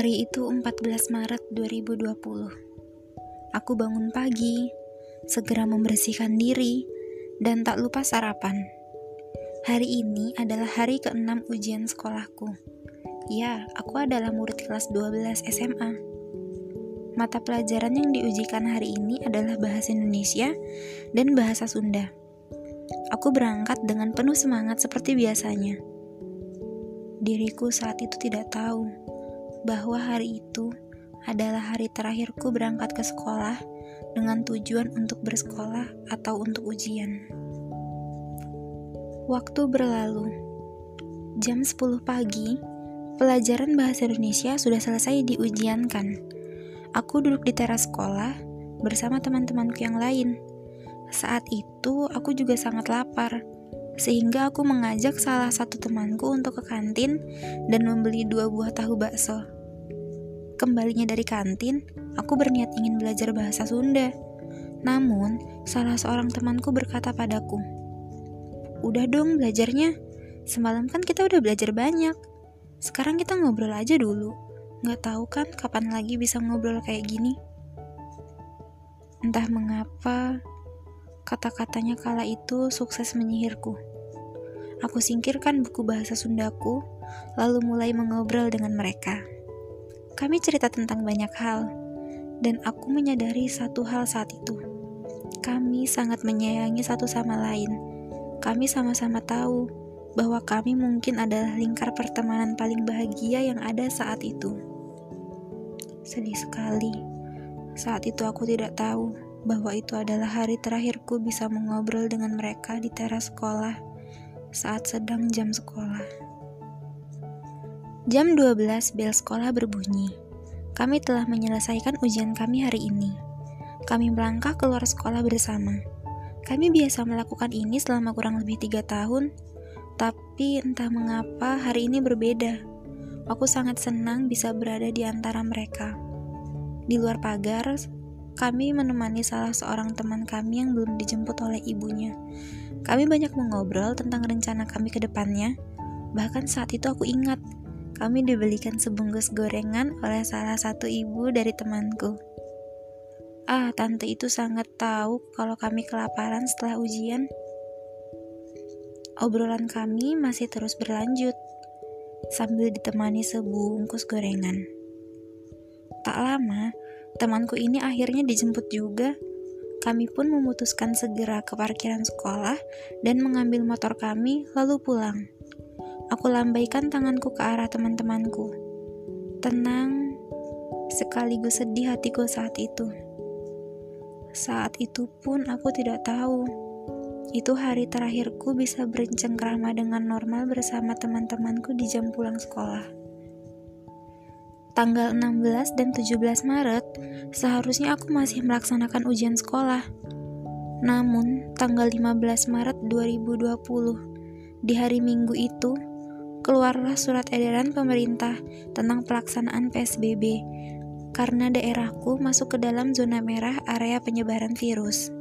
Hari itu 14 Maret 2020. Aku bangun pagi, segera membersihkan diri, dan tak lupa sarapan. Hari ini adalah hari ke-6 ujian sekolahku. Ya, aku adalah murid kelas 12 SMA. Mata pelajaran yang diujikan hari ini adalah bahasa Indonesia dan bahasa Sunda. Aku berangkat dengan penuh semangat seperti biasanya. Diriku saat itu tidak tahu bahwa hari itu adalah hari terakhirku berangkat ke sekolah dengan tujuan untuk bersekolah atau untuk ujian. Waktu berlalu. Jam 10 pagi, pelajaran bahasa Indonesia sudah selesai diujiankan. Aku duduk di teras sekolah bersama teman-temanku yang lain. Saat itu aku juga sangat lapar sehingga aku mengajak salah satu temanku untuk ke kantin dan membeli dua buah tahu bakso. Kembalinya dari kantin, aku berniat ingin belajar bahasa Sunda. Namun, salah seorang temanku berkata padaku, Udah dong belajarnya, semalam kan kita udah belajar banyak. Sekarang kita ngobrol aja dulu. Nggak tahu kan kapan lagi bisa ngobrol kayak gini. Entah mengapa, kata-katanya kala itu sukses menyihirku. Aku singkirkan buku bahasa Sundaku, lalu mulai mengobrol dengan mereka. Kami cerita tentang banyak hal, dan aku menyadari satu hal saat itu. Kami sangat menyayangi satu sama lain. Kami sama-sama tahu bahwa kami mungkin adalah lingkar pertemanan paling bahagia yang ada saat itu. Sedih sekali. Saat itu aku tidak tahu bahwa itu adalah hari terakhirku bisa mengobrol dengan mereka di teras sekolah saat sedang jam sekolah. Jam 12 bel sekolah berbunyi. Kami telah menyelesaikan ujian kami hari ini. Kami melangkah keluar sekolah bersama. Kami biasa melakukan ini selama kurang lebih tiga tahun, tapi entah mengapa hari ini berbeda. Aku sangat senang bisa berada di antara mereka. Di luar pagar, kami menemani salah seorang teman kami yang belum dijemput oleh ibunya. Kami banyak mengobrol tentang rencana kami ke depannya. Bahkan saat itu aku ingat, kami dibelikan sebungkus gorengan oleh salah satu ibu dari temanku. Ah, tante itu sangat tahu kalau kami kelaparan setelah ujian. Obrolan kami masih terus berlanjut sambil ditemani sebungkus gorengan. Tak lama, temanku ini akhirnya dijemput juga kami pun memutuskan segera ke parkiran sekolah dan mengambil motor kami, lalu pulang. Aku lambaikan tanganku ke arah teman-temanku. Tenang, sekaligus sedih hatiku saat itu. Saat itu pun aku tidak tahu. Itu hari terakhirku bisa berencengkrama dengan normal bersama teman-temanku di jam pulang sekolah tanggal 16 dan 17 Maret, seharusnya aku masih melaksanakan ujian sekolah. Namun, tanggal 15 Maret 2020, di hari Minggu itu, keluarlah surat edaran pemerintah tentang pelaksanaan PSBB karena daerahku masuk ke dalam zona merah area penyebaran virus.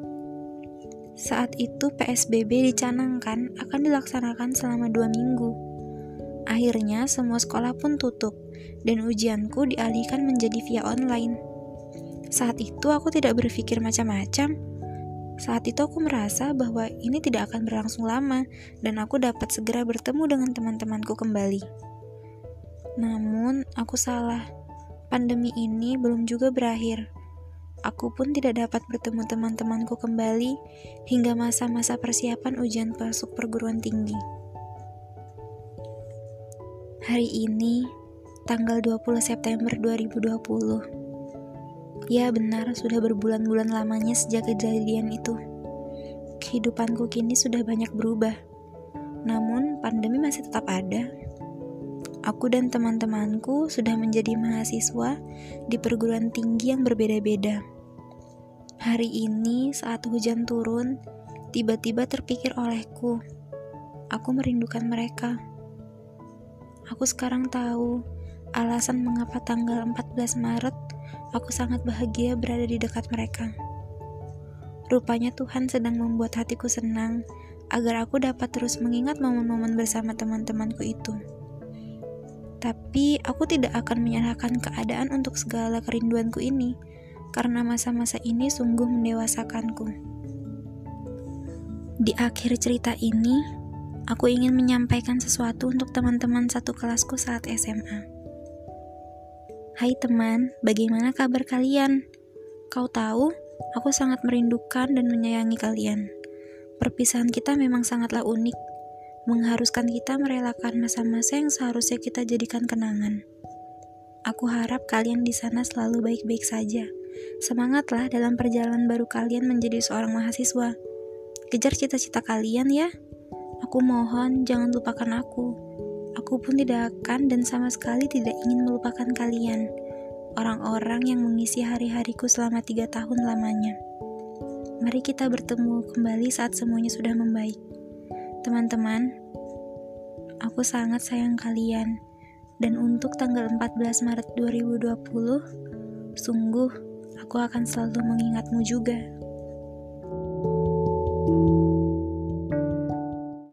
Saat itu PSBB dicanangkan akan dilaksanakan selama dua minggu. Akhirnya semua sekolah pun tutup dan ujianku dialihkan menjadi via online. Saat itu aku tidak berpikir macam-macam. Saat itu aku merasa bahwa ini tidak akan berlangsung lama dan aku dapat segera bertemu dengan teman-temanku kembali. Namun, aku salah. Pandemi ini belum juga berakhir. Aku pun tidak dapat bertemu teman-temanku kembali hingga masa-masa persiapan ujian masuk perguruan tinggi. Hari ini, tanggal 20 September 2020. Ya benar, sudah berbulan-bulan lamanya sejak kejadian itu. Kehidupanku kini sudah banyak berubah. Namun, pandemi masih tetap ada. Aku dan teman-temanku sudah menjadi mahasiswa di perguruan tinggi yang berbeda-beda. Hari ini, saat hujan turun, tiba-tiba terpikir olehku, aku merindukan mereka. Aku sekarang tahu alasan mengapa tanggal 14 Maret aku sangat bahagia berada di dekat mereka. Rupanya Tuhan sedang membuat hatiku senang agar aku dapat terus mengingat momen-momen bersama teman-temanku itu. Tapi aku tidak akan menyalahkan keadaan untuk segala kerinduanku ini, karena masa-masa ini sungguh mendewasakanku. Di akhir cerita ini, aku ingin menyampaikan sesuatu untuk teman-teman satu kelasku saat SMA. Hai teman, bagaimana kabar kalian? Kau tahu, aku sangat merindukan dan menyayangi kalian. Perpisahan kita memang sangatlah unik, mengharuskan kita merelakan masa-masa yang seharusnya kita jadikan kenangan. Aku harap kalian di sana selalu baik-baik saja. Semangatlah dalam perjalanan baru kalian menjadi seorang mahasiswa. Kejar cita-cita kalian ya. Aku mohon jangan lupakan aku. Aku pun tidak akan dan sama sekali tidak ingin melupakan kalian. Orang-orang yang mengisi hari-hariku selama tiga tahun lamanya. Mari kita bertemu kembali saat semuanya sudah membaik. Teman-teman, aku sangat sayang kalian. Dan untuk tanggal 14 Maret 2020, sungguh aku akan selalu mengingatmu juga. thank you